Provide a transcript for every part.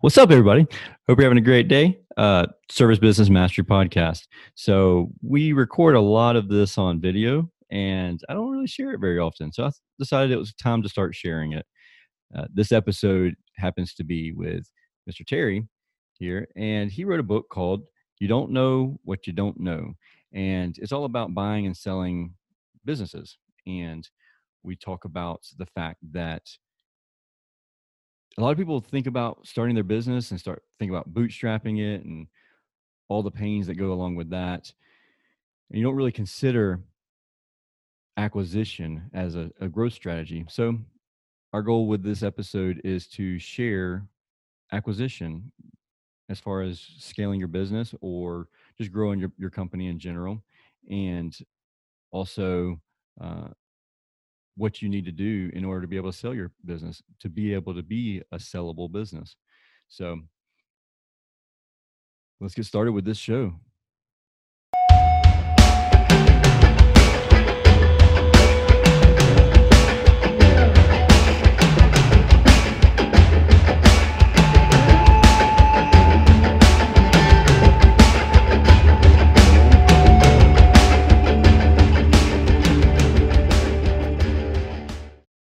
What's up, everybody? Hope you're having a great day. Uh, Service Business Mastery Podcast. So, we record a lot of this on video, and I don't really share it very often. So, I decided it was time to start sharing it. Uh, this episode happens to be with Mr. Terry here, and he wrote a book called You Don't Know What You Don't Know. And it's all about buying and selling businesses. And we talk about the fact that a lot of people think about starting their business and start think about bootstrapping it and all the pains that go along with that and you don't really consider acquisition as a, a growth strategy. So our goal with this episode is to share acquisition as far as scaling your business or just growing your, your company in general and also uh, what you need to do in order to be able to sell your business to be able to be a sellable business. So let's get started with this show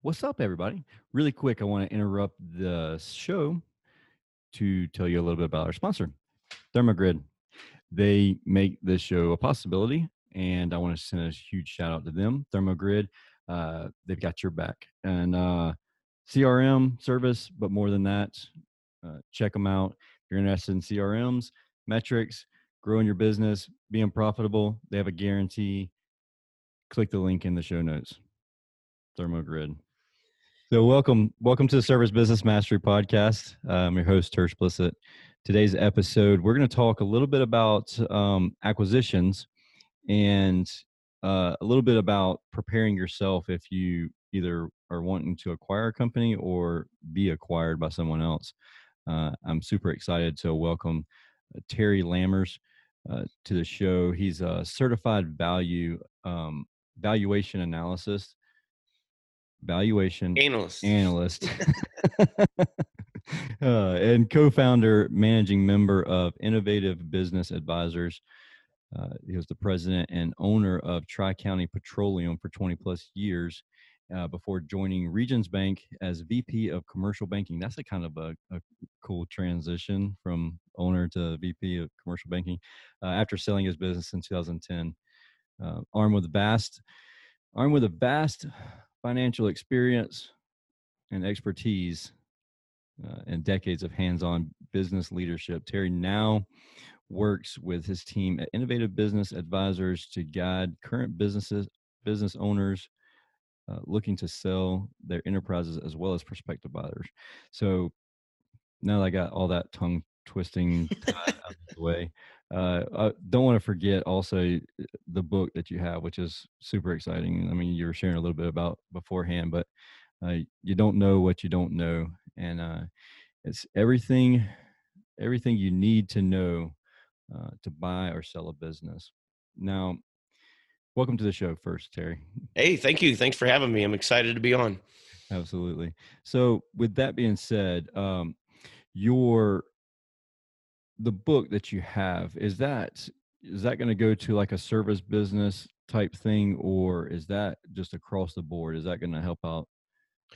What's up, everybody? Really quick, I want to interrupt the show to tell you a little bit about our sponsor, Thermogrid. They make this show a possibility, and I want to send a huge shout out to them. Thermogrid, uh, they've got your back. And uh, CRM service, but more than that, uh, check them out. If you're interested in CRMs, metrics, growing your business, being profitable, they have a guarantee. Click the link in the show notes. Thermogrid. So welcome, welcome to the Service Business Mastery Podcast. I'm your host, Tersh Blissett. Today's episode, we're going to talk a little bit about um, acquisitions and uh, a little bit about preparing yourself if you either are wanting to acquire a company or be acquired by someone else. Uh, I'm super excited to welcome uh, Terry Lammers uh, to the show. He's a certified value um, valuation analyst valuation analyst. analyst. Uh, and co-founder managing member of innovative business advisors. Uh, he was the president and owner of tri-county petroleum for 20 plus years uh, before joining regions bank as vp of commercial banking. That's a kind of a, a cool transition from owner to vp of commercial banking uh, after selling his business in 2010 uh, armed with a vast armed with a vast financial experience and expertise uh, and decades of hands-on business leadership. Terry now works with his team at Innovative Business Advisors to guide current businesses, business owners uh, looking to sell their enterprises as well as prospective buyers. So now that I got all that tongue twisting out of the way, uh, I don't want to forget also uh, the book that you have, which is super exciting. I mean, you were sharing a little bit about beforehand, but uh, you don't know what you don't know, and uh, it's everything, everything you need to know uh, to buy or sell a business. Now, welcome to the show, first, Terry. Hey, thank you. Thanks for having me. I'm excited to be on. Absolutely. So, with that being said, um, your the book that you have is that is that going to go to like a service business type thing or is that just across the board? Is that going to help out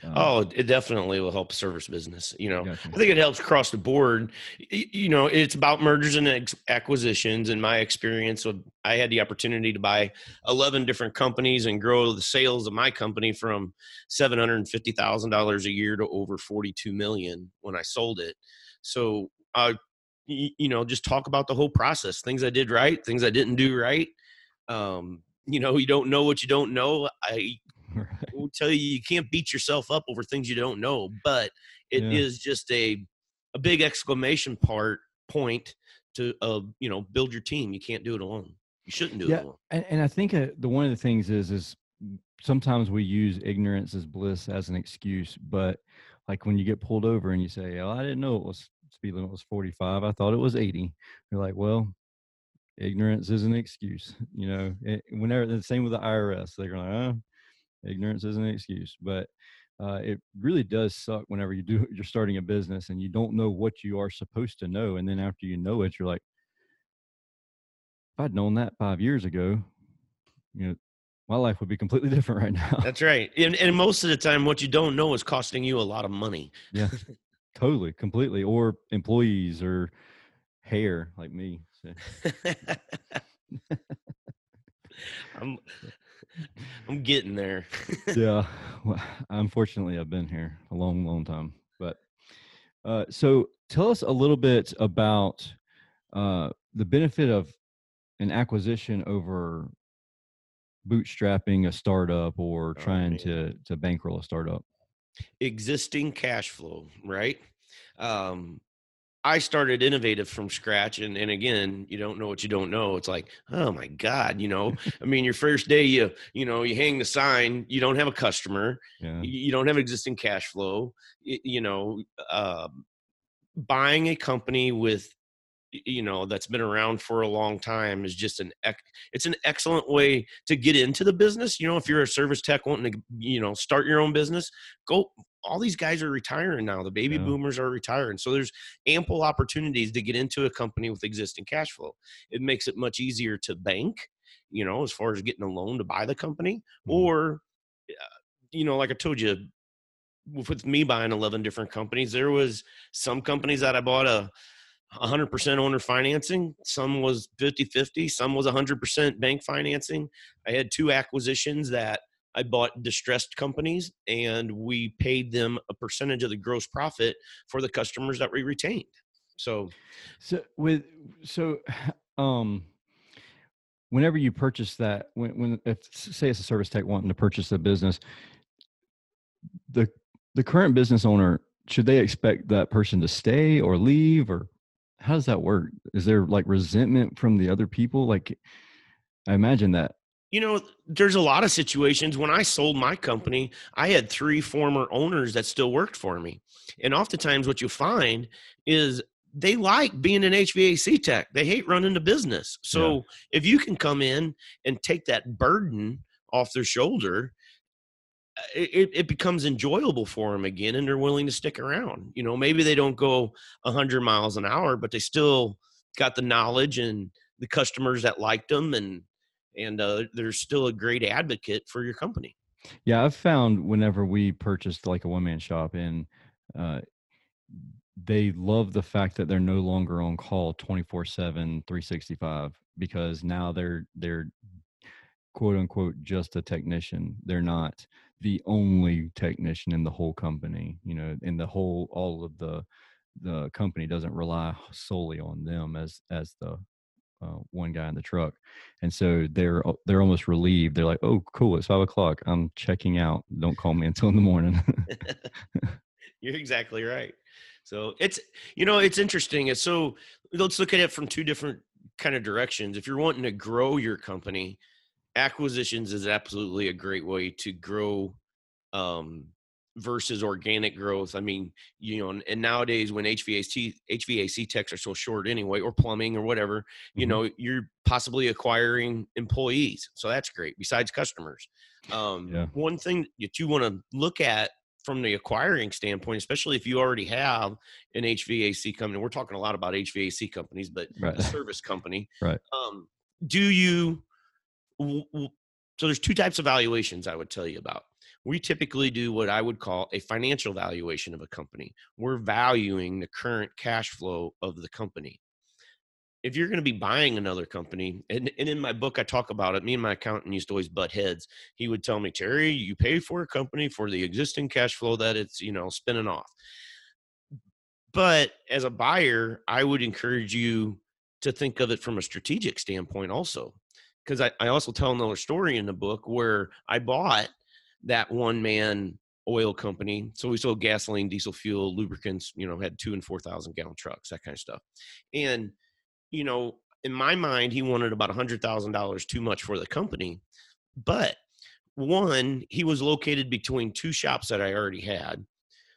um, oh it definitely will help service business you know? Gotcha. i think it helps across the board. You know it's about mergers and acquisitions in my experience i had the opportunity to buy 11 different companies and grow the sales of my company from $750000 a year to over 42 million when i sold it. So uh, you know just talk about the whole process things i did right things i didn't do right um you know you don't know what you don't know i right. will tell you you can't beat yourself up over things you don't know but it yeah. is just a a big exclamation part point to uh you know build your team you can't do it alone you shouldn't do yeah, it alone and, and i think uh, the one of the things is is sometimes we use ignorance as bliss as an excuse but like when you get pulled over and you say oh i didn't know it was speed limit was 45. I thought it was 80. You're like, well, ignorance is an excuse. You know, it, whenever the same with the IRS, they're like, oh, ignorance is an excuse. But uh, it really does suck whenever you do you're starting a business and you don't know what you are supposed to know and then after you know it you're like if i'd known that five years ago you know my life would be completely different right now that's right and, and most of the time what you don't know is costing you a lot of money yeah totally completely or employees or hair like me so. i'm I'm getting there. yeah. Well, unfortunately, I've been here a long, long time. But uh, so tell us a little bit about uh, the benefit of an acquisition over bootstrapping a startup or oh, trying to to bankroll a startup existing cash flow right um I started innovative from scratch. And, and again, you don't know what you don't know. It's like, oh my God, you know, I mean, your first day, you, you know, you hang the sign, you don't have a customer, yeah. you don't have existing cash flow, you know, uh, buying a company with you know that's been around for a long time is just an it's an excellent way to get into the business you know if you're a service tech wanting to you know start your own business go all these guys are retiring now the baby yeah. boomers are retiring so there's ample opportunities to get into a company with existing cash flow it makes it much easier to bank you know as far as getting a loan to buy the company mm-hmm. or uh, you know like i told you with me buying 11 different companies there was some companies that i bought a 100% owner financing. Some was 50 50, some was 100% bank financing. I had two acquisitions that I bought distressed companies and we paid them a percentage of the gross profit for the customers that we retained. So, so with, so, um, whenever you purchase that, when, when, if say it's a service tech wanting to purchase a business, the, the current business owner, should they expect that person to stay or leave or how does that work? Is there like resentment from the other people? Like, I imagine that. You know, there's a lot of situations when I sold my company, I had three former owners that still worked for me. And oftentimes, what you find is they like being an HVAC tech. They hate running the business. So yeah. if you can come in and take that burden off their shoulder it, it becomes enjoyable for them again and they're willing to stick around you know maybe they don't go 100 miles an hour but they still got the knowledge and the customers that liked them and and uh, they're still a great advocate for your company. Yeah i've found whenever we purchased like a one-man shop and uh, they love the fact that they're no longer on call 24 7 365 because now they're they're quote unquote just a technician. They're not the only technician in the whole company you know in the whole all of the the company doesn't rely solely on them as as the uh, one guy in the truck. And so they're they're almost relieved. They're like oh cool it's five o'clock. I'm checking out. Don't call me until in the morning. You're exactly right. So it's you know it's interesting so let's look at it from two different kind of directions. If you're wanting to grow your company acquisitions is absolutely a great way to grow um, versus organic growth. I mean, you know, and, nowadays when HVAC HVAC techs are so short anyway, or plumbing or whatever, mm-hmm. you know, you're possibly acquiring employees, so that's great. Besides customers, um, yeah. one thing that you want to look at from the acquiring standpoint, especially if you already have an HVAC company, we're talking a lot about HVAC companies, but right. a service company, right? Um, do you so there's two types of valuations I would tell you about. We typically do what I would call a financial valuation of a company. We're valuing the current cash flow of the company. If you're going to be buying another company, and, and in my book I talk about it, me and my accountant used to always butt heads. He would tell me, Terry, you pay for a company for the existing cash flow that it's, you know, spinning off. But as a buyer, I would encourage you to think of it from a strategic standpoint also because I, I also tell another story in the book where I bought that one man oil company. So we sold gasoline, diesel fuel, lubricants, you know, had two and 4,000 gallon trucks, that kind of stuff. And, you know, in my mind, he wanted about a $100,000 too much for the company. But one, he was located between two shops that I already had.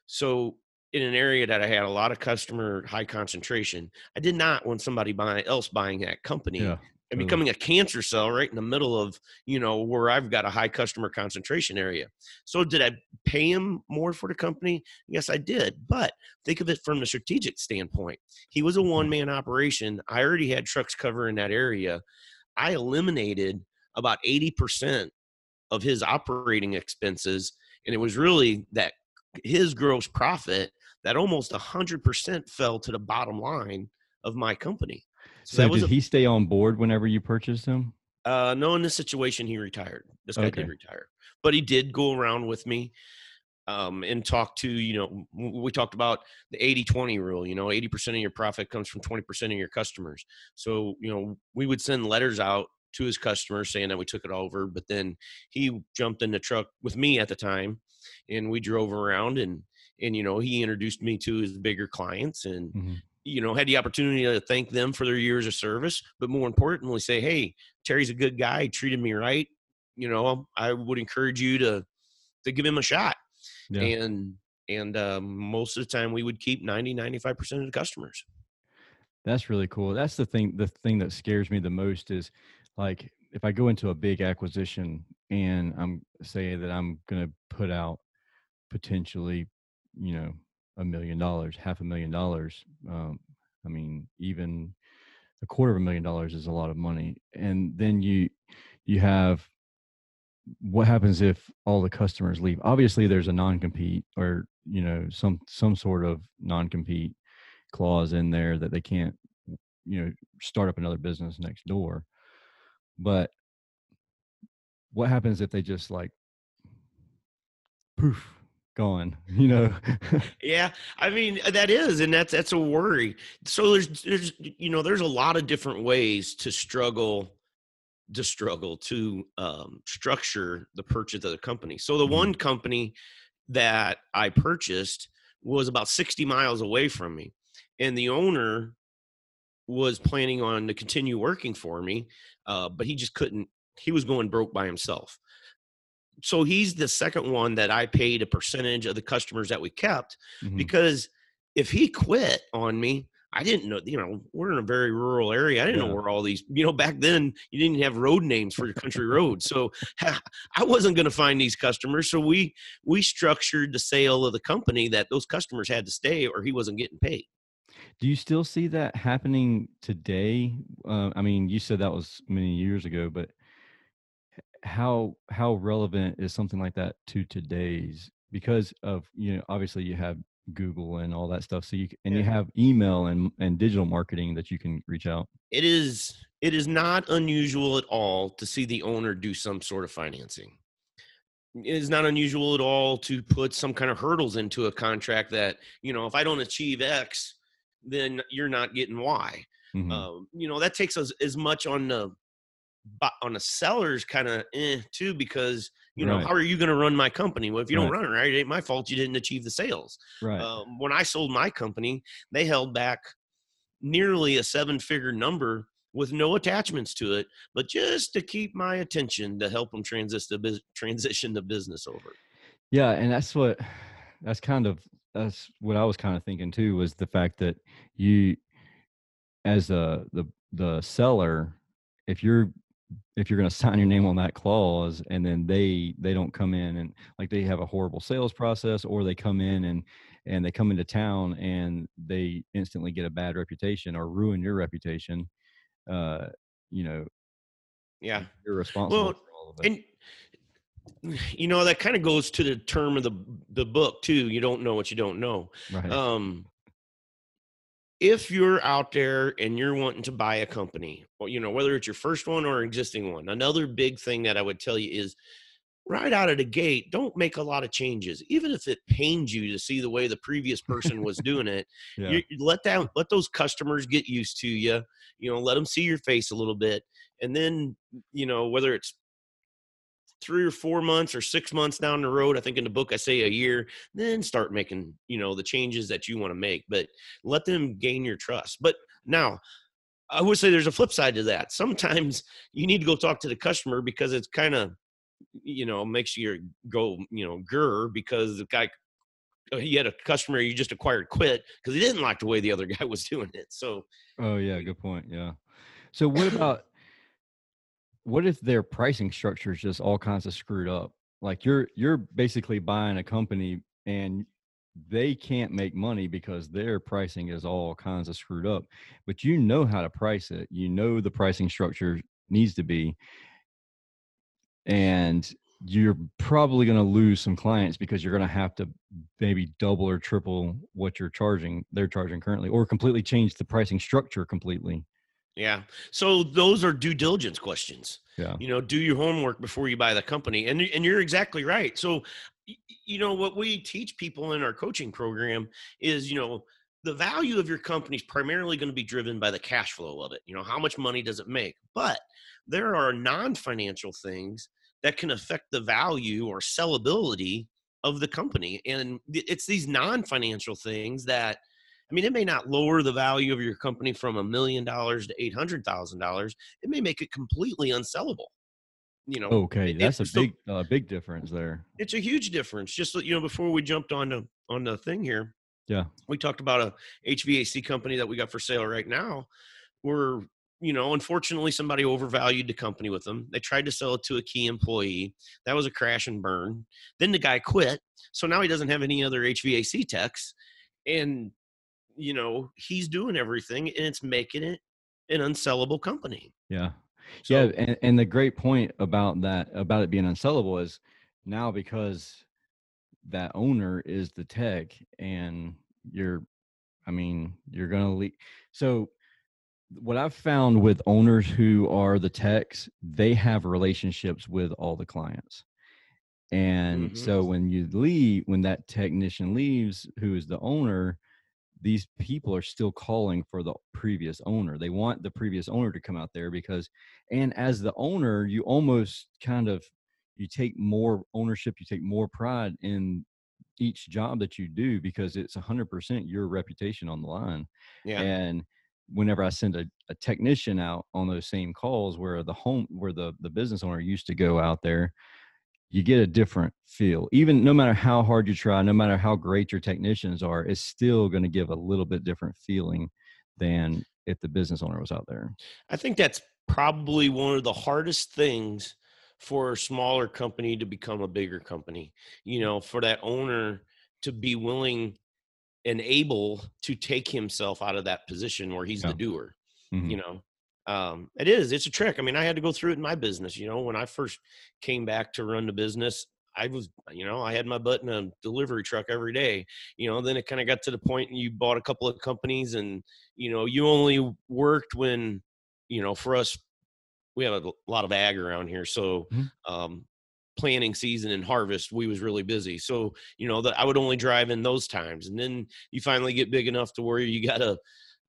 So in an area that I had a lot of customer high concentration, I did not want somebody buy, else buying that company yeah and becoming a cancer cell right in the middle of you know where I've got a high customer concentration area. So did I pay him more for the company? Yes, I did. But think of it from the strategic standpoint. He was a mm-hmm. one man operation. I already had trucks covering that area. I eliminated about 80% of his operating expenses and it was really that his gross profit that almost 100% fell to the bottom line of my company. So, so did a, he stay on board whenever you purchased him? Uh, no, in this situation, he retired. This guy okay. did retire, but he did go around with me um, and talk to, you know, we talked about the 80 20 rule. You know, 80% of your profit comes from 20% of your customers. So, you know, we would send letters out to his customers saying that we took it over, but then he jumped in the truck with me at the time and we drove around and, and, you know, he introduced me to his bigger clients and, mm-hmm you know, had the opportunity to thank them for their years of service, but more importantly, say, hey, Terry's a good guy, he treated me right. You know, I would encourage you to to give him a shot. Yeah. And and um, most of the time we would keep 90 95% of the customers that's really cool that's the thing the thing that scares me the most is like if i go into a big acquisition and i'm saying that i'm going to put out potentially you know a million dollars, half a million dollars. Um, I mean, even a quarter of a million dollars is a lot of money. And then you you have what happens if all the customers leave? Obviously, there's a non-compete or you know some some sort of non-compete clause in there that they can't you know start up another business next door. But what happens if they just like poof going you know? Yeah i mean uh, that is and that's that's a worry. So there's there's you know there's a lot of different ways to struggle to struggle to um, structure the purchase of the company. So the mm-hmm. one company that i purchased was about 60 miles away from me and the owner was planning on to continue working for me uh, but he just couldn't he was going broke by himself so he's the second one that I paid a percentage of the customers that we kept mm-hmm. because if he quit on me, I didn't know, you know, we're in a very rural area. I didn't yeah. know where all these, you know, back then you didn't have road names for your country roads. So I wasn't going to find these customers. So we, we structured the sale of the company that those customers had to stay or he wasn't getting paid. Do you still see that happening today? Uh, I mean, you said that was many years ago, but how how relevant is something like that to today's because of you know obviously you have google and all that stuff so you and yeah. you have email and and digital marketing that you can reach out it is it is not unusual at all to see the owner do some sort of financing it is not unusual at all to put some kind of hurdles into a contract that you know if i don't achieve x then you're not getting y mm-hmm. um, you know that takes us as much on the on a seller's kind of eh, too because you know right. how are you going to run my company well if you right. don't run it right it ain't my fault you didn't achieve the sales right um, when i sold my company they held back nearly a seven figure number with no attachments to it but just to keep my attention to help them transition the, transition the business over yeah and that's what that's kind of that's what i was kind of thinking too was the fact that you as a the the seller if you're if you're going to sign your name on that clause and then they they don't come in and like they have a horrible sales process or they come in and and they come into town and they instantly get a bad reputation or ruin your reputation uh you know yeah. you're responsible well, for all of it. and you know that kind of goes to the term of the the book too you don't know what you don't know. Right. um if you're out there and you're wanting to buy a company, or, you know, whether it's your first one or existing one, another big thing that I would tell you is right out of the gate, don't make a lot of changes. Even if it pains you to see the way the previous person was doing it, yeah. you, let that let those customers get used to you. You know, let them see your face a little bit, and then you know whether it's three or four months or six months down the road i think in the book i say a year then start making you know the changes that you want to make but let them gain your trust. But now i would say there's a flip side to that. Sometimes you need to go talk to the customer because it's kind of you know makes you go you know grr because the guy uh, he had a customer you just acquired quit because he didn't like the way the other guy was doing it so oh yeah good point yeah. So what about what if their pricing structure is just all kinds of screwed up? Like you're you're basically buying a company and they can't make money because their pricing is all kinds of screwed up. But you know how to price it. You know the pricing structure needs to be. And you're probably going to lose some clients because you're going to have to maybe double or triple what you're charging they're charging currently or completely change the pricing structure completely yeah. So those are due diligence questions. Yeah. You know do your homework before you buy the company and and you're exactly right. So you know what we teach people in our coaching program is you know the value of your company is primarily going to be driven by the cash flow of it. You know how much money does it make? But there are non-financial things that can affect the value or sellability of the company. And it's these non financial things that, I mean, it may not lower the value of your company from a million dollars to $800,000. It may make it completely unsellable. You know, okay, that's a big, uh, big difference there. It's a huge difference. Just you know, before we jumped on the on the thing here, yeah, we talked about a HVAC company that we got for sale right now. We're you know, unfortunately, somebody overvalued the company with them. They tried to sell it to a key employee. That was a crash and burn. Then the guy quit. So now he doesn't have any other HVAC techs. And, you know, he's doing everything and it's making it an unsellable company. Yeah. So, yeah. And, and the great point about that, about it being unsellable is now because that owner is the tech and you're, I mean, you're going to leave So, what I've found with owners who are the techs, they have relationships with all the clients. And mm-hmm. so when you leave, when that technician leaves, who is the owner, these people are still calling for the previous owner. They want the previous owner to come out there because, and as the owner, you almost kind of you take more ownership, you take more pride in each job that you do because it's a hundred percent your reputation on the line. Yeah. And whenever I send a, a technician out on those same calls where the home where the the business owner used to go out there, you get a different feel. Even no matter how hard you try, no matter how great your technicians are, it's still going to give a little bit different feeling than if the business owner was out there. I think that's probably one of the hardest things for a smaller company to become a bigger company. You know, for that owner to be willing and able to take himself out of that position where he's yeah. the doer. Mm-hmm. You know, um, it is. It's a trick. I mean, I had to go through it in my business. You know, when I first came back to run the business, I was, you know, I had my butt in a delivery truck every day. You know, then it kind of got to the point you bought a couple of companies, and you know, you only worked when, you know, for us, we have a lot of ag around here, so mm-hmm. um, planting season and harvest we was really busy so you know that i would only drive in those times and then you finally get big enough to where you gotta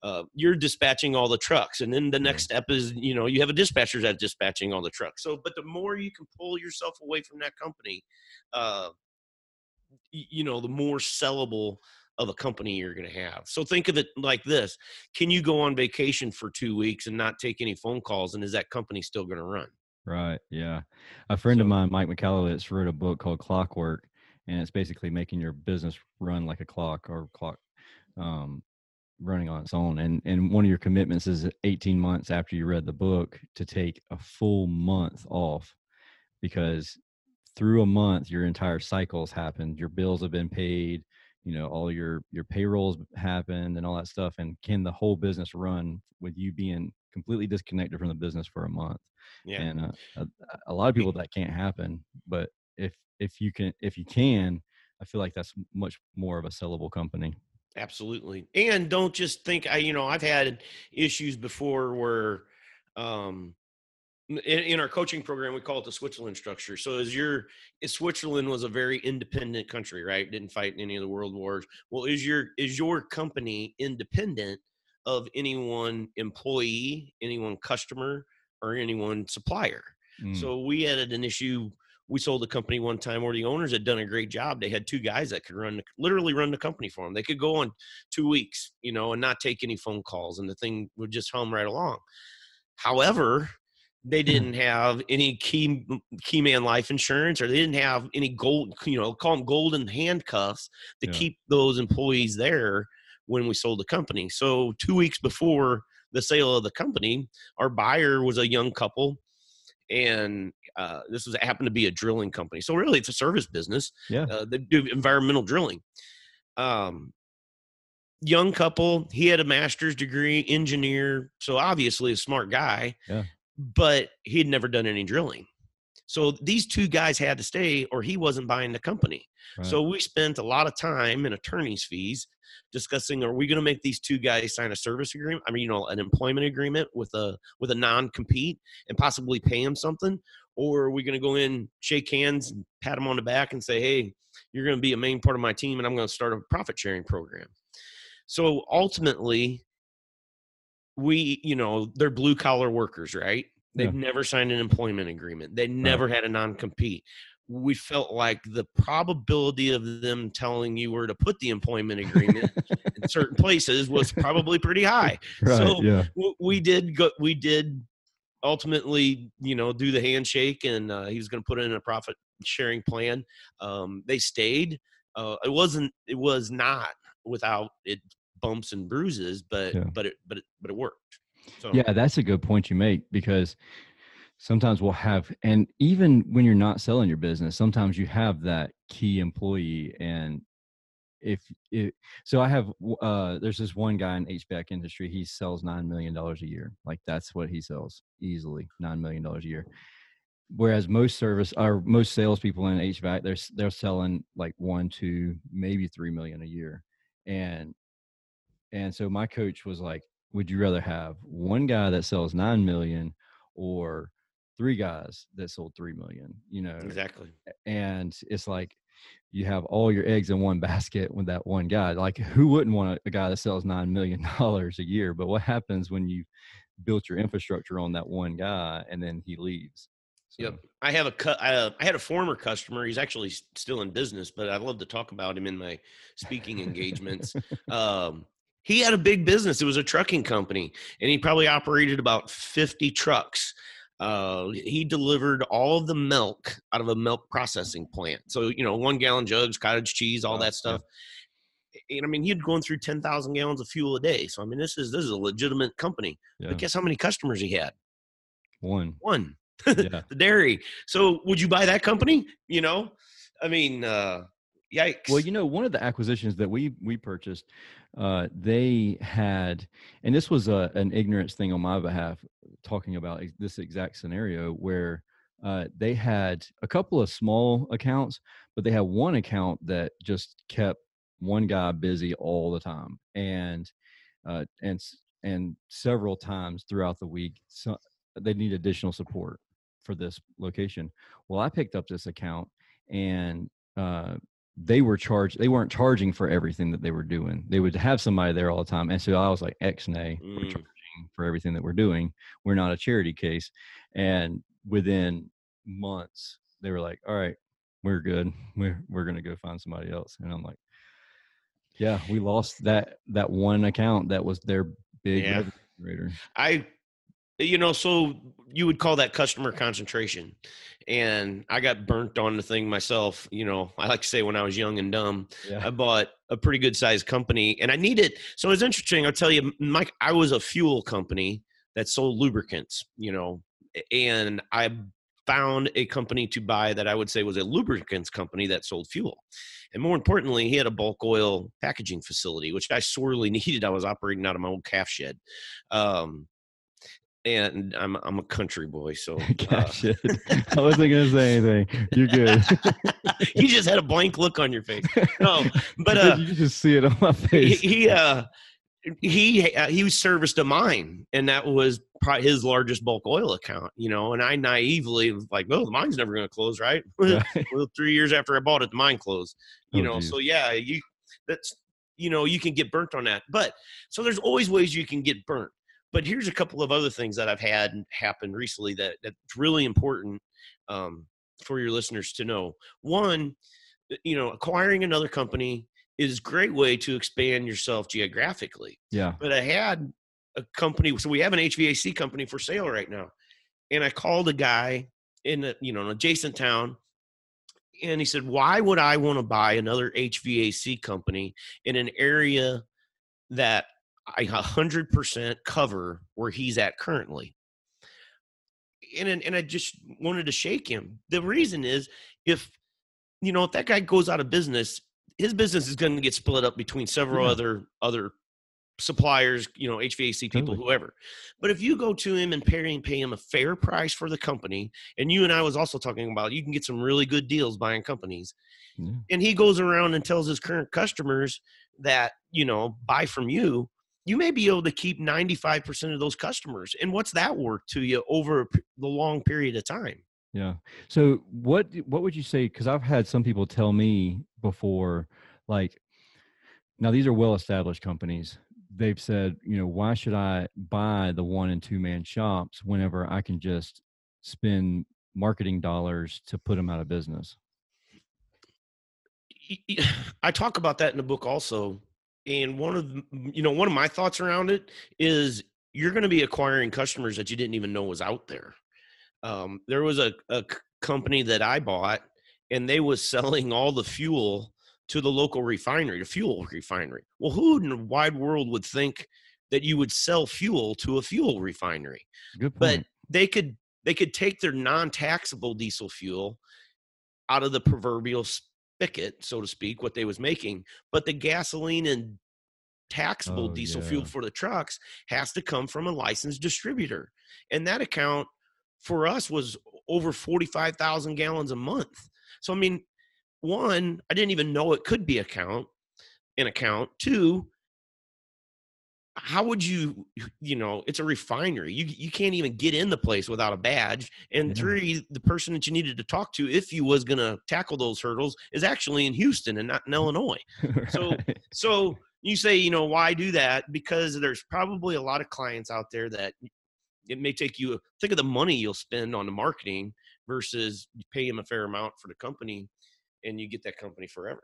uh, you're dispatching all the trucks and then the next step is you know you have a dispatcher that's dispatching all the trucks so but the more you can pull yourself away from that company uh, you know the more sellable of a company you're going to have so think of it like this can you go on vacation for two weeks and not take any phone calls and is that company still going to run Right. Yeah. A friend so, of mine, Mike Michalowicz, wrote a book called Clockwork, and it's basically making your business run like a clock or clock um, running on its own. And and one of your commitments is 18 months after you read the book to take a full month off because through a month your entire cycles happened. Your bills have been paid, you know, all your your payrolls happened and all that stuff. And can the whole business run with you being completely disconnected from the business for a month? Yeah. And uh, a, a lot of people that can't happen, but if if you can if you can, I feel like that's much more of a sellable company. Absolutely. And don't just think I you know, I've had issues before where um in, in, our coaching program we call it the switzerland structure so as your switzerland was a very independent country right didn't fight in any of the world wars well is your is your company independent of any one employee any one customer or any one supplier. Mm. So we had an issue. We sold a company one time where the owners had done a great job. They had two guys that could run, literally run the company for them. They could go on two weeks, you know, and not take any phone calls, and the thing would just hum right along. However, they hmm. didn't have any key key man life insurance, or they didn't have any gold, you know, call them golden handcuffs to yeah. keep those employees there when we sold the company. So two weeks before the sale of the company. Our buyer was a young couple, and uh, this was happened to be a drilling company. So really, it's a service business. Yeah, uh, they do environmental drilling. Um, young couple. He had a master's degree, engineer, so obviously a smart guy. Yeah. But he had never done any drilling. So these two guys had to stay, or he wasn't buying the company. Right. So we spent a lot of time in attorney's fees discussing: Are we going to make these two guys sign a service agreement? I mean, you know, an employment agreement with a with a non compete, and possibly pay him something, or are we going to go in, shake hands, and pat him on the back, and say, "Hey, you're going to be a main part of my team, and I'm going to start a profit sharing program." So ultimately, we, you know, they're blue collar workers, right? They've yeah. never signed an employment agreement. They never right. had a non compete. We felt like the probability of them telling you where to put the employment agreement in certain places was probably pretty high. Right, so yeah. we did go, we did ultimately, you know, do the handshake and uh, he was going to put in a profit sharing plan. Um, they stayed. Uh, it wasn't, it was not without it bumps and bruises, but yeah. but it but it but it worked. So yeah, that's a good point you make because sometimes we'll have and even when you're not selling your business, sometimes you have that key employee and if it so i have uh there's this one guy in hvac industry he sells nine million dollars a year like that's what he sells easily nine million dollars a year. Whereas most service or most salespeople in hvac they're they're selling like one two maybe three million a year. And and so my coach was like, would you rather have one guy that sells 9 million or three guys that sold 3 million, you know? Exactly. And it's like you have all your eggs in one basket with that one guy. Like who wouldn't want a, guy that sells 9 million dollars a year? But what happens when you built your infrastructure on that one guy and then he leaves? So. Yep. I have a cu- uh, I had a former customer. He's actually still in business, but I love to talk about him in my speaking engagements. um, he had a big business. It was a trucking company, and he probably operated about 50 trucks. Uh, he delivered all of the milk out of a milk processing plant. So, you know, one gallon jugs, cottage cheese, all that stuff. Yeah. And I mean, he'd going through 10,000 gallons of fuel a day. So, I mean, this is, this is a legitimate company. Yeah. But guess how many customers he had? One. One. Yeah. the dairy. So, would you buy that company? You know, I mean, uh, yikes. Well, you know, one of the acquisitions that we we purchased, uh, they had, and this was a, an ignorance thing on my behalf, talking about this exact scenario where uh, they had a couple of small accounts, but they had one account that just kept one guy busy all the time, and uh, and and several times throughout the week, so they need additional support for this location. Well, I picked up this account and uh, they were charged they weren't charging for everything that they were doing. They would have somebody there all the time and so i was like x-nay mm. we're charging for everything that we're doing. We're not a charity case. And within months they were like all right we're good. We're, we're going to go find somebody else. And i'm like yeah we lost that that one account that was their big yeah. i you know so you would call that customer concentration. And i got burnt on the thing myself you know i like to say when i was young and dumb yeah. i bought a pretty good sized company and i needed so it's interesting i'll tell you mike i was a fuel company that sold lubricants you know and i found a company to buy that i would say was a lubricants company that sold fuel. And more importantly he had a bulk oil packaging facility which i sorely needed i was operating out of my old calf shed. Um, and I'm I'm a country boy, so uh, I wasn't gonna say anything. You're good. you just had a blank look on your face. No, but uh, you just see it on my face. He, he uh he uh, he was serviced a mine, and that was probably his largest bulk oil account. You know, and I naively was like, "Oh, the mine's never going to close, right?" right. well, three years after I bought it, the mine closed. You oh, know, geez. so yeah, you that's you know you can get burnt on that, but so there's always ways you can get burnt but here's a couple of other things that I've had happen recently that that's really important um, for your listeners to know. One, uh, you know, acquiring another company is a great way to expand yourself geographically. Yeah. But I had a company, so we have an HVAC company for sale right now, and I called a guy in a you know an adjacent town and he said, "Why would I want to buy another HVAC company in an area that I 100% cover where he's at currently. and and I just wanted to shake him. The reason is if you know if that guy goes out of business, his business is going to get split up between several yeah. other other suppliers, you know, HVAC people, totally. whoever. But if you go to him and pay him, pay him a fair price for the company, and you and I was also talking about, you can get some really good deals buying companies. Yeah. And he goes around and tells his current customers that, you know, buy from you, you may be able to keep 95% of those customers. And what's that worth to you over the long period of time? Yeah. So what what would you say cuz I've had some people tell me before like now these are well established companies they've said, you know, why should I buy the one and two man shops whenever I can just spend marketing dollars to put them out of business? I talk about that in the book also. And one of you know, one of my thoughts around it is you're going to be acquiring customers that you didn't even know was out there. Um, there was a, a company that I bought and they was selling all the fuel to the local refinery, the fuel refinery. Well, who in the wide world would think that you would sell fuel to a fuel refinery? Good point. But they could they could take their non-taxable diesel fuel out of the proverbial spigot, so to speak, what they was making, but the gasoline and taxable oh, diesel yeah. fuel for the trucks has to come from a licensed distributor. And that account for us was over 45,000 gallons a month. So I mean, one, I didn't even know it could be account an account. Two, how would you you know it's a refinery you you can't even get in the place without a badge and three the person that you needed to talk to if you was going to tackle those hurdles is actually in houston and not in illinois right. so so you say you know why do that because there's probably a lot of clients out there that it may take you think of the money you'll spend on the marketing versus you pay them a fair amount for the company and you get that company forever.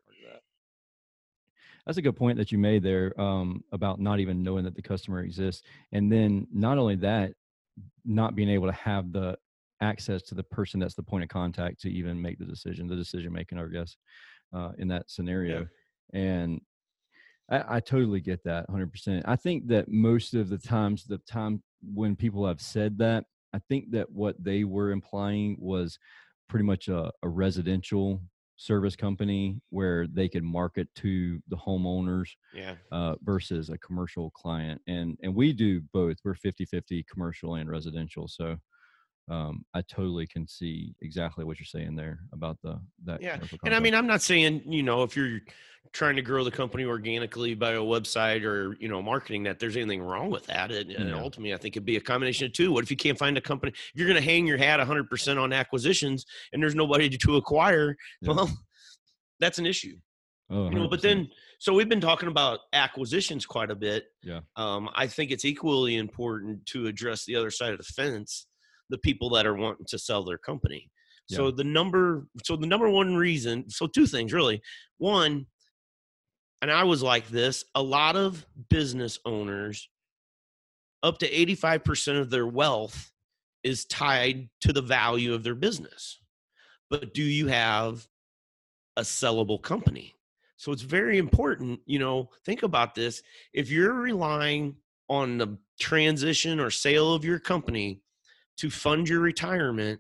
That's a good point that you made there um, about not even knowing that the customer exists, and then not only that, not being able to have the access to the person that's the point of contact to even make the decision, the decision making, I guess, uh, in that scenario. Yeah. And I, I, totally get that 100%. I think that most of the times, the time when people have said that, I think that what they were implying was pretty much a, a residential service company where they could market to the homeowners yeah. uh, versus a commercial client and and we do both we're 50 50 commercial and residential so um, I totally can see exactly what you're saying there about the that. Yeah, and I mean, I'm not saying you know if you're trying to grow the company organically by a website or you know marketing that there's anything wrong with that. And, yeah. and ultimately, I think it'd be a combination of two. What if you can't find a company? If you're going to hang your hat 100 percent on acquisitions and there's nobody to acquire, yeah. well, that's an issue. Oh, you know, but then so we've been talking about acquisitions quite a bit. Yeah. Um, I think it's equally important to address the other side of the fence the people that are wanting to sell their company. Yeah. So the number so the number one reason, so two things really. One, and I was like this, a lot of business owners up to 85% of their wealth is tied to the value of their business. But do you have a sellable company? So it's very important, you know, think about this. If you're relying on the transition or sale of your company to fund your retirement,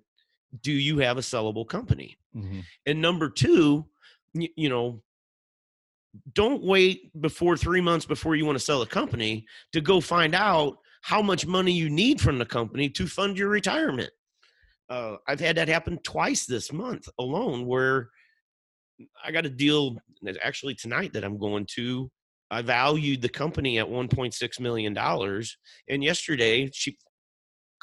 do you have a sellable company? Mm-hmm. And number two, you, you know, don't wait before three months before you want to sell a company to go find out how much money you need from the company to fund your retirement. Uh, I've had that happen twice this month alone where I got a deal actually tonight that I'm going to. I valued the company at $1.6 million. And yesterday she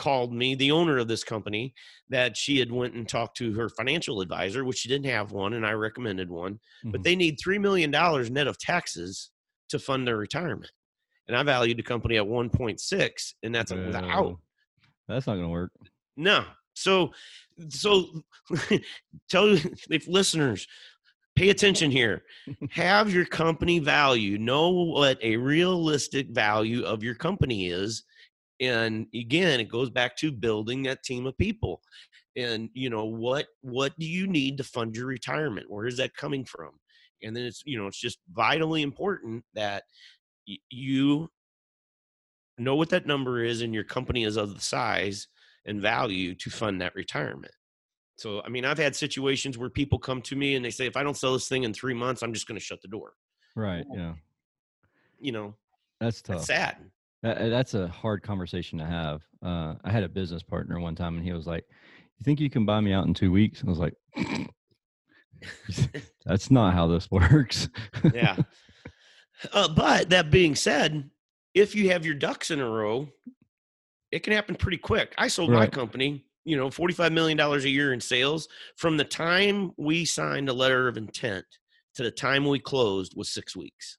called me the owner of this company that she had went and talked to her financial advisor which she didn't have one and i recommended one mm-hmm. but they need $3 million net of taxes to fund their retirement and i valued the company at 1.6 and that's well, without that's not going to work no so so tell if listeners pay attention here have your company value know what a realistic value of your company is and again it goes back to building that team of people and you know what what do you need to fund your retirement where is that coming from and then it's you know it's just vitally important that y- you know what that number is and your company is of the size and value to fund that retirement. So, I mean, I've had situations where people come to me and they say, if I don't sell this thing in three months, I'm just going to shut the door. Right. Yeah. You know, that's tough. That's sad. That, that's a hard conversation to have. Uh, I had a business partner one time and he was like, You think you can buy me out in two weeks? I was like, That's not how this works. yeah. Uh, but that being said, if you have your ducks in a row, it can happen pretty quick. I sold right. my company, you know, $45 million a year in sales. From the time we signed a letter of intent to the time we closed was six weeks.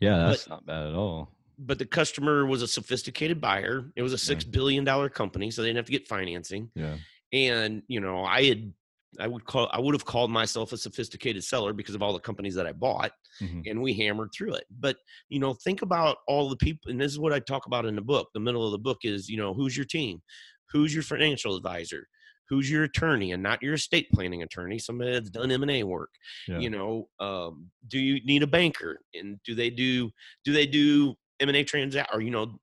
Yeah, that's but, not bad at all. But the customer was a sophisticated buyer. It was a six billion dollar company, so they didn't have to get financing. Yeah. And you know, I had I would call I would have called myself a sophisticated seller because of all the companies that I bought mm-hmm. and we hammered through it. But you know, think about all the people and this is what I talk about in the book. The middle of the book is, you know, who's your team? Who's your financial advisor? Who's your attorney and not your estate planning attorney, somebody that's done M&A work. Yeah. You know, um, do you need a banker and do they do do they do M&A transact or you know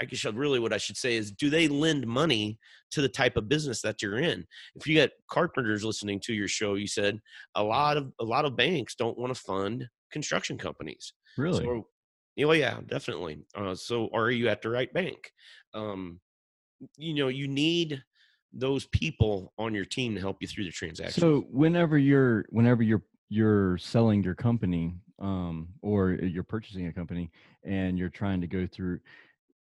I guess really what I should say is do they lend money to the type of business that you're in? If you got carpenters listening to your show, you said a lot of a lot of banks don't want to fund construction companies. Really? So, oh yeah, definitely. Uh, so are you at the right bank? Um, you know, you need those people on your team to help you through the transaction. So whenever you're whenever you're you're selling your company um, or you're purchasing a company and you're trying to go through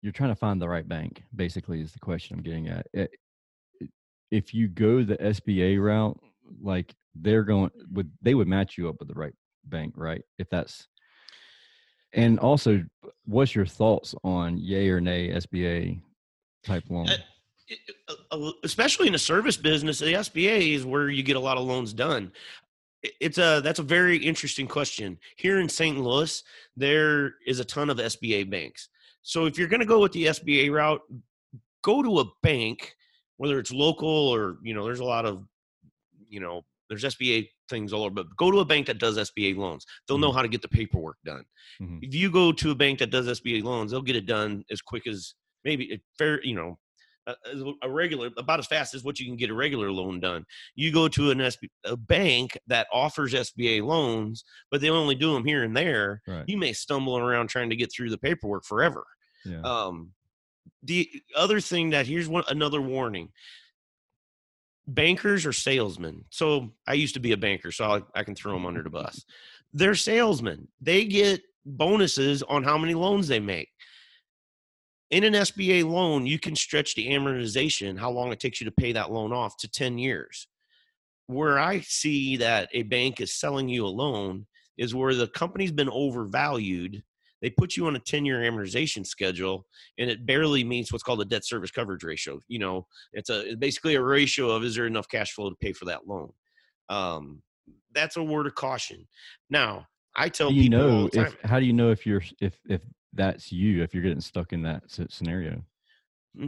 you're trying to find the right bank basically is the question i'm getting at. It, if you go the sba route like they're going would they would match you up with the right bank right? If that's and also what's your thoughts on yay or nay sba type loan? uh, uh, especially in the service business the sba is where you get a lot of loans done it's a that's a very interesting question here in st louis there is a ton of sba banks so if you're going to go with the SBA route, go to a bank, whether it's local or you know, there's a lot of you know, there's SBA things all over, but go to a bank that does SBA loans. They'll know mm-hmm. how to get the paperwork done. Mm-hmm. If you go to a bank that does SBA loans, they'll get it done as quick as maybe a fair, you know, a, a, regular about as fast as what you can get a regular loan done. You go to an SB, a bank that offers SBA loans, but they only do them here and there. Right. You may stumble around trying to get through the paperwork forever. Yeah. Um, the other thing that here's one another warning bankers are salesmen so i used to be a banker so I, I, can throw them under the bus they're salesmen they get bonuses on how many loans they make in an sba loan you can stretch the amortization how long it takes you to pay that loan off to 10 years. Where i see that a bank is selling you a loan is where the company's been overvalued. They put you on a 10 year amortization schedule and it barely meets what's called a debt service coverage ratio. You know it's a basically a ratio of is there enough cash flow to pay for that loan? Um, that's a word of caution. Now i tell you people know if how do you know if you're if if that's you if you're getting stuck in that scenario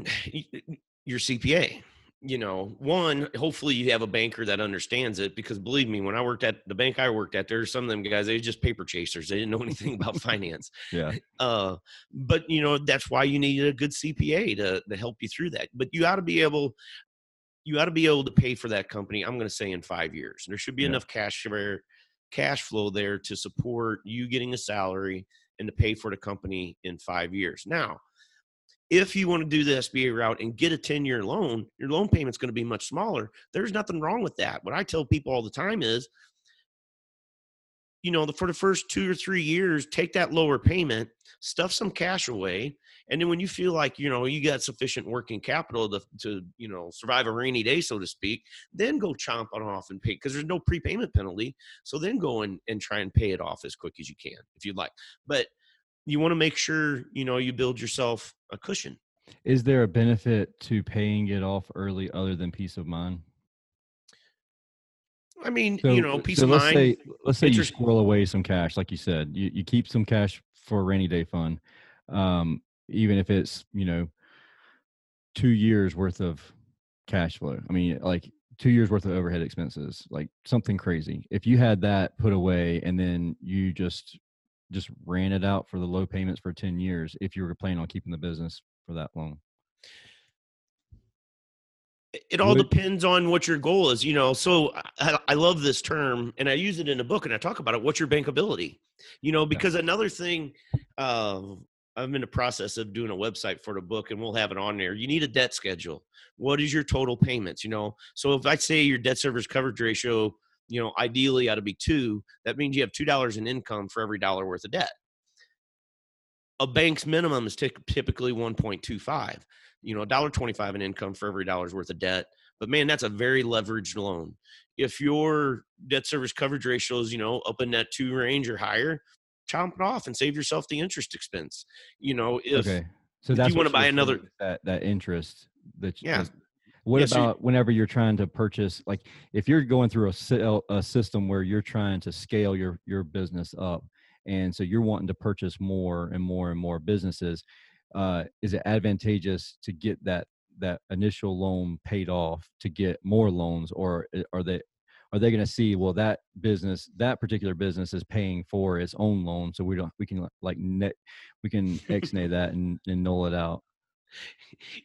your cpa you know, one, hopefully you have a banker that understands it because believe me, when I worked at the bank I worked at, there's some of them guys, they were just paper chasers. They didn't know anything about finance. Yeah. Uh, but you know, that's why you need a good CPA to, to help you through that. But you ought to be able, you ought to be able to pay for that company. I'm going to say in five years, there should be yeah. enough cash there, cash flow there to support you getting a salary and to pay for the company in five years. Now, if you want to do the SBA route and get a 10 year loan, your loan payment's going to be much smaller. There's nothing wrong with that. What I tell people all the time is, you know, the, for the first two or three years, take that lower payment, stuff some cash away. And then when you feel like, you know, you got sufficient working capital to, to you know, survive a rainy day, so to speak, then go chomp on off and pay because there's no prepayment penalty. So then go and, and try and pay it off as quick as you can if you'd like. But you want to make sure you know you build yourself a cushion is there a benefit to paying it off early other than peace of mind i mean so, you know peace so of let's mind say, let's say you squirrel away some cash like you said you, you keep some cash for a rainy day fund um, even if it's you know two years worth of cash flow. I mean like two years worth of overhead expenses like something crazy. If you had that put away and then you just just ran it out for the low payments for 10 years if you were planning on keeping the business for that long it all Would, depends on what your goal is, you know. So I, I, love this term, and I use it in a book, and I talk about it. What's your bankability? You know, because yeah. another thing, uh, I'm in the process of doing a website for the book, and we'll have it on there. You need a debt schedule. What is your total payments? You know, so if I say your debt service coverage ratio, you know, ideally ought to be two, that means you have two dollars in income for every dollar worth of debt. A bank's minimum is t- typically 1.25 you know, a dollar twenty-five in income for every dollar's worth of debt. But man, that's a very leveraged loan. If your debt service coverage ratio is, you know, up in that two range or higher, chomp it off and save yourself the interest expense. You know, if, okay. so that's you want to buy another that, that interest that yeah. what yes, about whenever you're trying to purchase like if you're going through a, a system where you're trying to scale your your business up and so you're wanting to purchase more and more and more businesses uh, is it advantageous to get that that initial loan paid off to get more loans or eh, are they are they going to see well that business that particular business is paying for its own loan so we don't we can like net we can exnay that and, and null it out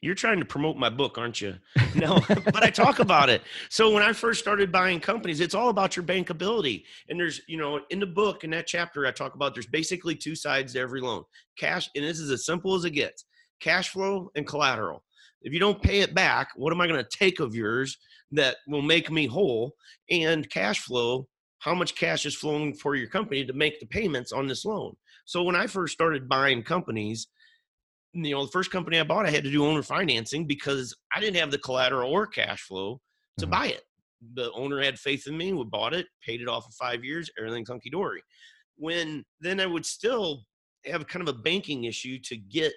you're trying to promote my book, aren't you? No, but I talk about it. So when I first started buying companies, it's all about your bankability. And there's, you know, in the book, in that chapter, I talk about there's basically two sides to every loan cash, and this is as simple as it gets cash flow and collateral. If you don't pay it back, what am I going to take of yours that will make me whole? And cash flow, how much cash is flowing for your company to make the payments on this loan? So when I first started buying companies, you know, the first company I bought, I had to do owner financing because I didn't have the collateral or cash flow to mm-hmm. buy it. The owner had faith in me. We bought it, paid it off in five years. Everything's hunky dory. When then I would still have kind of a banking issue to get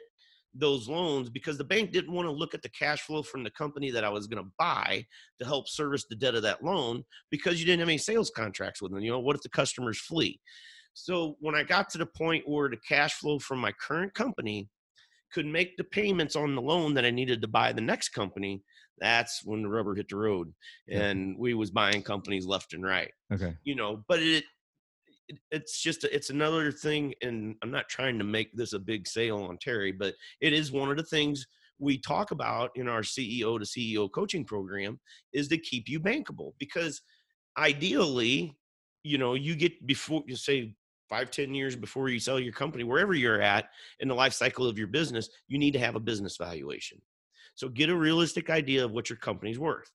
those loans because the bank didn't want to look at the cash flow from the company that I was going to buy to help service the debt of that loan because you didn't have any sales contracts with them. You know, what if the customers flee? So when I got to the point where the cash flow from my current company could make the payments on the loan that I needed to buy the next company, that's when the rubber hit the road and we was buying companies left and right. Okay. You know, but it, it it's just it's another thing and I'm not trying to make this a big sale on Terry, but it is one of the things we talk about in our CEO to CEO coaching program is to keep you bankable because ideally, you know, you get before you say five, ten years before you sell your company, wherever you're at in the life cycle of your business, you need to have a business valuation. So get a realistic idea of what your company's worth.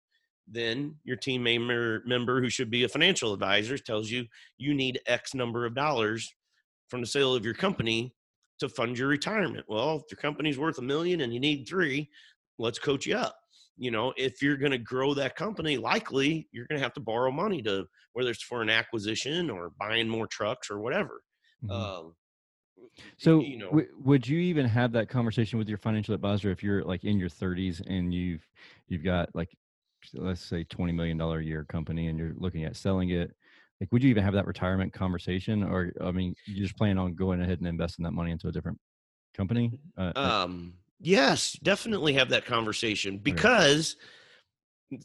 Then your team member, member who should be a financial advisor tells you you need X number of dollars from the sale of your company to fund your retirement. Well, if your company's worth a million and you need three, let's coach you up you know if you're going to grow that company likely you're going to have to borrow money to whether it's for an acquisition or buying more trucks or whatever. Mm-hmm. um, so you know w- would you even have that conversation with your financial advisor if you're like in your 30s and you've you've got like let's say 20 million dollar a year company and you're looking at selling it? Like would you even have that retirement conversation or i mean you just plan on going ahead and investing that money into a different company? Uh, um Yes, definitely have that conversation because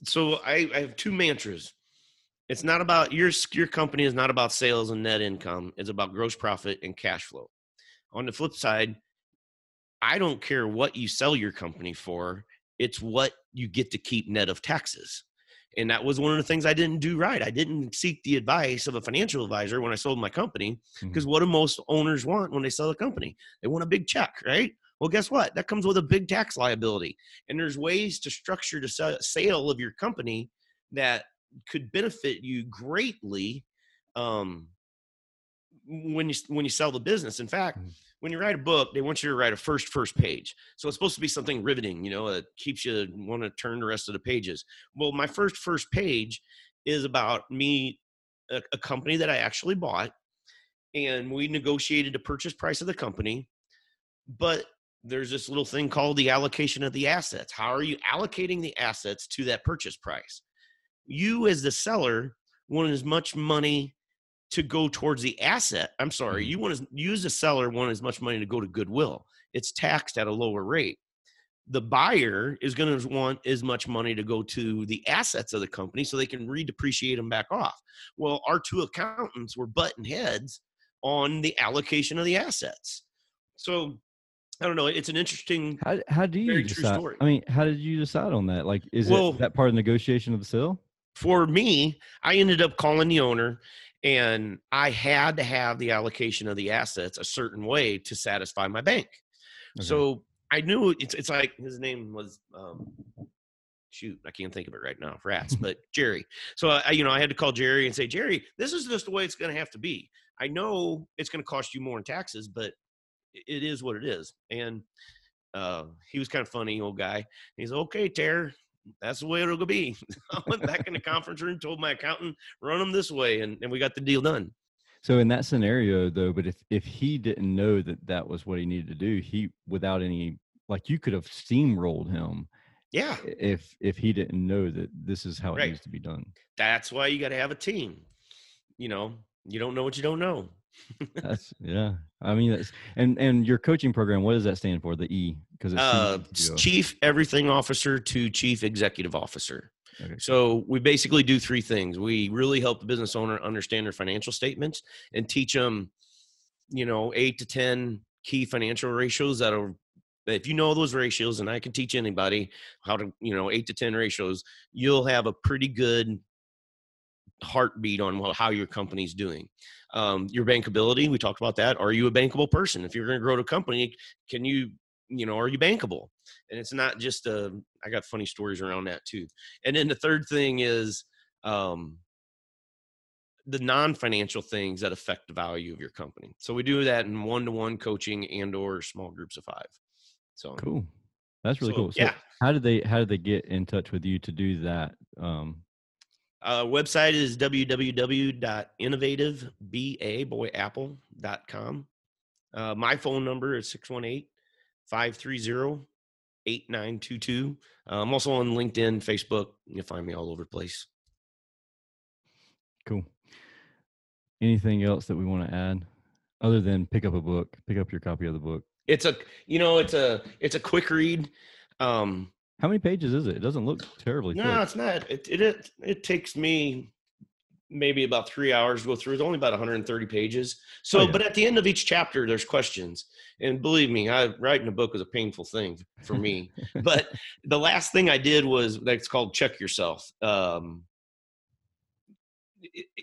so I, I have two mantras. It's not about your your company is not about sales and net income. It's about gross profit and cash flow. On the flip side, I don't care what you sell your company for. It's what you get to keep net of taxes. And that was one of the things I didn't do right. I didn't seek the advice of a financial advisor when I sold my company. Because mm-hmm. what do most owners want when they sell a company? They want a big check, right? Well, guess what? That comes with a big tax liability. And there's ways to structure the sale of your company that could benefit you greatly um, when you when you sell the business. In fact, mm. when you write a book, they want you to write a first first page. So it's supposed to be something riveting, you know, that keeps you want to turn the rest of the pages. Well, my first first page is about me, a, a company that I actually bought, and we negotiated the purchase price of the company. But there's this little thing called the allocation of the assets. How are you allocating the assets to that purchase price? You, as the seller, want as much money to go towards the asset. I'm sorry, mm-hmm. you want to use the seller want as much money to go to goodwill. It's taxed at a lower rate. The buyer is going to want as much money to go to the assets of the company so they can redepreciate them back off. Well, our two accountants were butting heads on the allocation of the assets. So I don't know. It's an interesting. How how do you decide? I mean, how did you decide on that? Like, is well, it that part of negotiation of the sale? For me, I ended up calling the owner, and I had to have the allocation of the assets a certain way to satisfy my bank. Okay. So I knew it's it's like his name was um, shoot, I can't think of it right now, rats, but Jerry. So I, you know, I had to call Jerry and say, Jerry, this is just the way it's going to have to be. I know it's going to cost you more in taxes, but it is what it is. And uh, he was kind of funny, old guy. He's okay, Ter. That's the way it'll be. I went back in the conference room, told my accountant, run them this way, and, and we got the deal done. So in that scenario, though, but if if he didn't know that that was what he needed to do, he without any like you could have steamrolled him. Yeah. If if he didn't know that this is how it needs to be done. That's why you got to have a team. You know, you don't know what you don't know that's yeah. I mean, that's and and your coaching program. What does that stand for? The E because it's uh, chief everything officer to chief executive officer. Okay. So we basically do three things. We really help the business owner understand their financial statements and teach them, you know, eight to ten key financial ratios that are. If you know those ratios, and I can teach anybody how to, you know, eight to ten ratios, you'll have a pretty good heartbeat on how your company's doing. Um, your bankability, we talked about that. Are you a bankable person? If you're going to grow a company, can you, you know, are you bankable? And it's not just a, um, I got funny stories around that too. And then the third thing is um, the non-financial things that affect the value of your company. So we do that in one-to-one coaching and or small groups of five. So cool. That's really so, cool. So yeah. How did they how did they get in touch with you to do that? Um, uh, website is www.innovativebaboyapple.com. Uh, my phone number is 618 530 8922. Uh, I'm also on LinkedIn, Facebook. You'll find me all over the place. Cool. Anything else that we want to add other than pick up a book, pick up your copy of the book? It's a, you know, it's a, it's a quick read. Um, how many pages is it? It doesn't look terribly. No, thick. it's not. It, it it it takes me maybe about three hours to go through. It's only about 130 pages. So, oh, yeah. but at the end of each chapter, there's questions. And believe me, I writing a book is a painful thing for me. but the last thing I did was that's called check yourself. Um,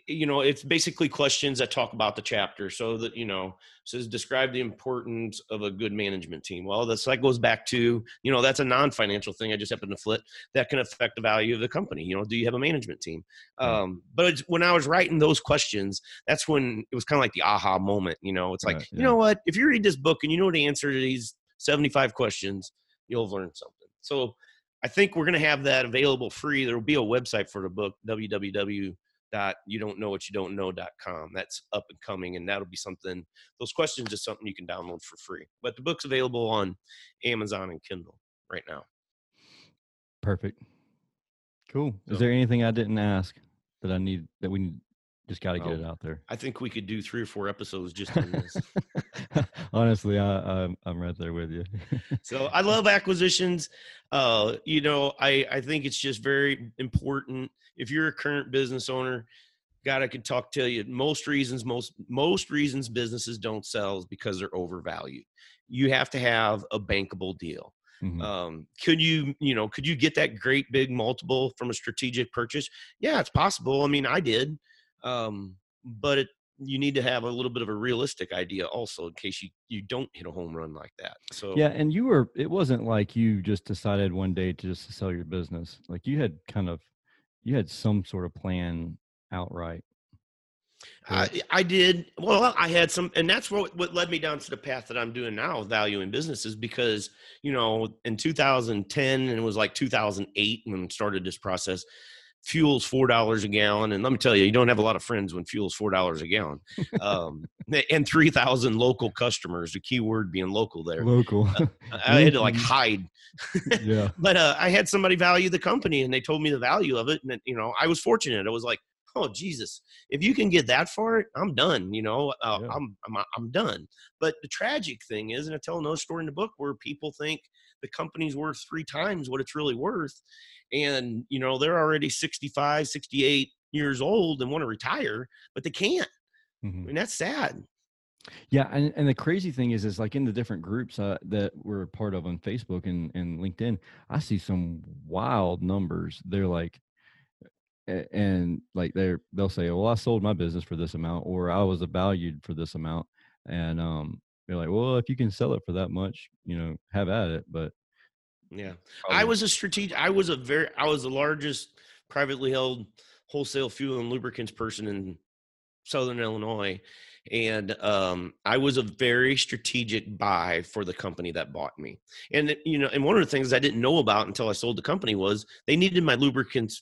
you know it's basically questions that talk about the chapter so that you know says describe the importance of a good management team. Well this that goes back to you know that's a non-financial thing i just happen to flip that can affect the value of the company. You know do you have a management team? Um, but when i was writing those questions that's when it was kind of like the aha moment you know? It's like right, yeah. you know what? If you read this book and you know the answer to these 75 questions you'll learn something. So i think we're going to have that available free. There will be a website for the book www dot you don't know what you don't know dot com. That's up and coming and that'll be something those questions is something you can download for free but the book's available on amazon and kindle right now. Perfect. Cool. So, is there anything i didn't ask that i need that we just got to get it out there i think we could do three or four episodes just on this honestly I, I'm, I'm right there with you so i love acquisitions uh you know i i think it's just very important if you're a current business owner, God, I could talk to you. Most reasons, most most reasons businesses don't sell is because they're overvalued. You have to have a bankable deal. Mm-hmm. Um, could you, you know, could you get that great big multiple from a strategic purchase? Yeah, it's possible. I mean, I did, um, but it, you need to have a little bit of a realistic idea also in case you you don't hit a home run like that. So yeah, and you were. It wasn't like you just decided one day to just sell your business. Like you had kind of you had some sort of plan outright. I, I did well. I had some, and that's what what led me down to the path that I'm doing now, valuing businesses. Because you know, in 2010, and it was like 2008 when I started this process fuel's four dollars a gallon and let me tell you you don't have a lot of friends when fuel's four dollars a gallon. Um, and 3000 local customers the key word being local there. Local. Uh, i had to like hide. Yeah. But uh, i had somebody value the company and they told me the value of it and you know i was fortunate. I was like oh jesus if you can get that far i'm done you know uh, yeah. I'm, I'm i'm done. But the tragic thing is and i tell another story in the book where people think the company's worth three times what it's really worth and you know they're already 65 68 years old and want to retire but they can't mm-hmm. I mean, that's sad Yeah, and, and the crazy thing is, is like in the different groups uh, that we're part of on Facebook and, and LinkedIn, I see some wild numbers. They're like, and like they're they'll say, "Well, I sold my business for this amount," or "I was valued for this amount," and um, they're like, "Well, if you can sell it for that much, you know, have at it." But yeah, probably. I was a strategic. I was a very. I was the largest privately held wholesale fuel and lubricants person in Southern Illinois, and um, I was a very strategic buy for the company that bought me. And you know, and one of the things I didn't know about until I sold the company was they needed my lubricants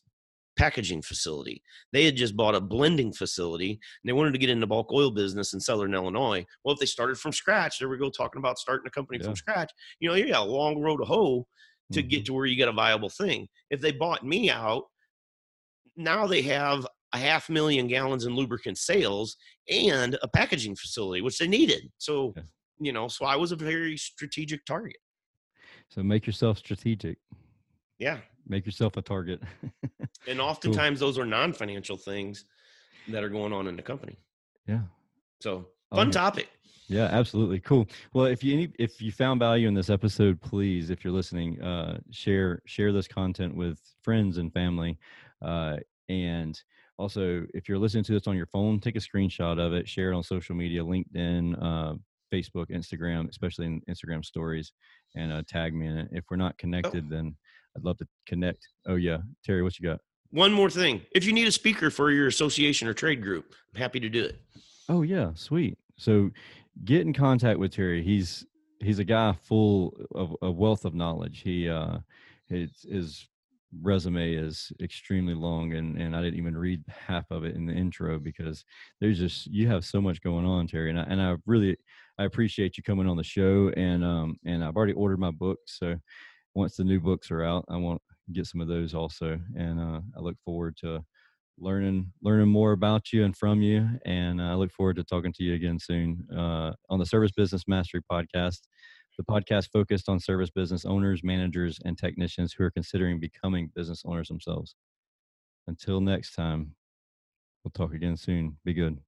packaging facility. They had just bought a blending facility and they wanted to get in the bulk oil business in Southern Illinois. Well, if they started from scratch, there we go talking about starting a company yeah. from scratch. You know, you got a long road to hoe to mm-hmm. get to where you get a viable thing. If they bought me out, now they have a half million gallons in lubricant sales and a packaging facility, which they needed. So, yeah. you know, so I was a very strategic target. So make yourself strategic. Yeah. Make yourself a target. and oftentimes cool. those are non-financial things that are going on in the company. Yeah. So fun topic. Yeah, absolutely. Cool. Well, if you if you found value in this episode, please, if you're listening, uh, share share this content with friends and family. Uh, and also, if you're listening to this on your phone, take a screenshot of it, share it on social media, LinkedIn, uh, Facebook, Instagram, especially in Instagram stories, and uh, tag me in it. If we're not oh. connected, oh. then I'd love to connect. Oh yeah, Terry, what you got? One more thing. If you need a speaker for your association or trade group, I'm happy to do it. Oh yeah, sweet. So get in contact with Terry. He's he's a guy full of a wealth of knowledge. He uh his, his resume is extremely long and and I didn't even read half of it in the intro because there's just you have so much going on Terry and I, and I really I appreciate you coming on the show and um and I've already ordered my book so once the new books are out, I want to get some of those also. And uh, I look forward to learning learning more about you and from you. And I look forward to talking to you again soon uh, on the Service Business Mastery Podcast. The podcast focused on service business owners, managers, and technicians who are considering becoming business owners themselves. Until next time, we'll talk again soon. Be good.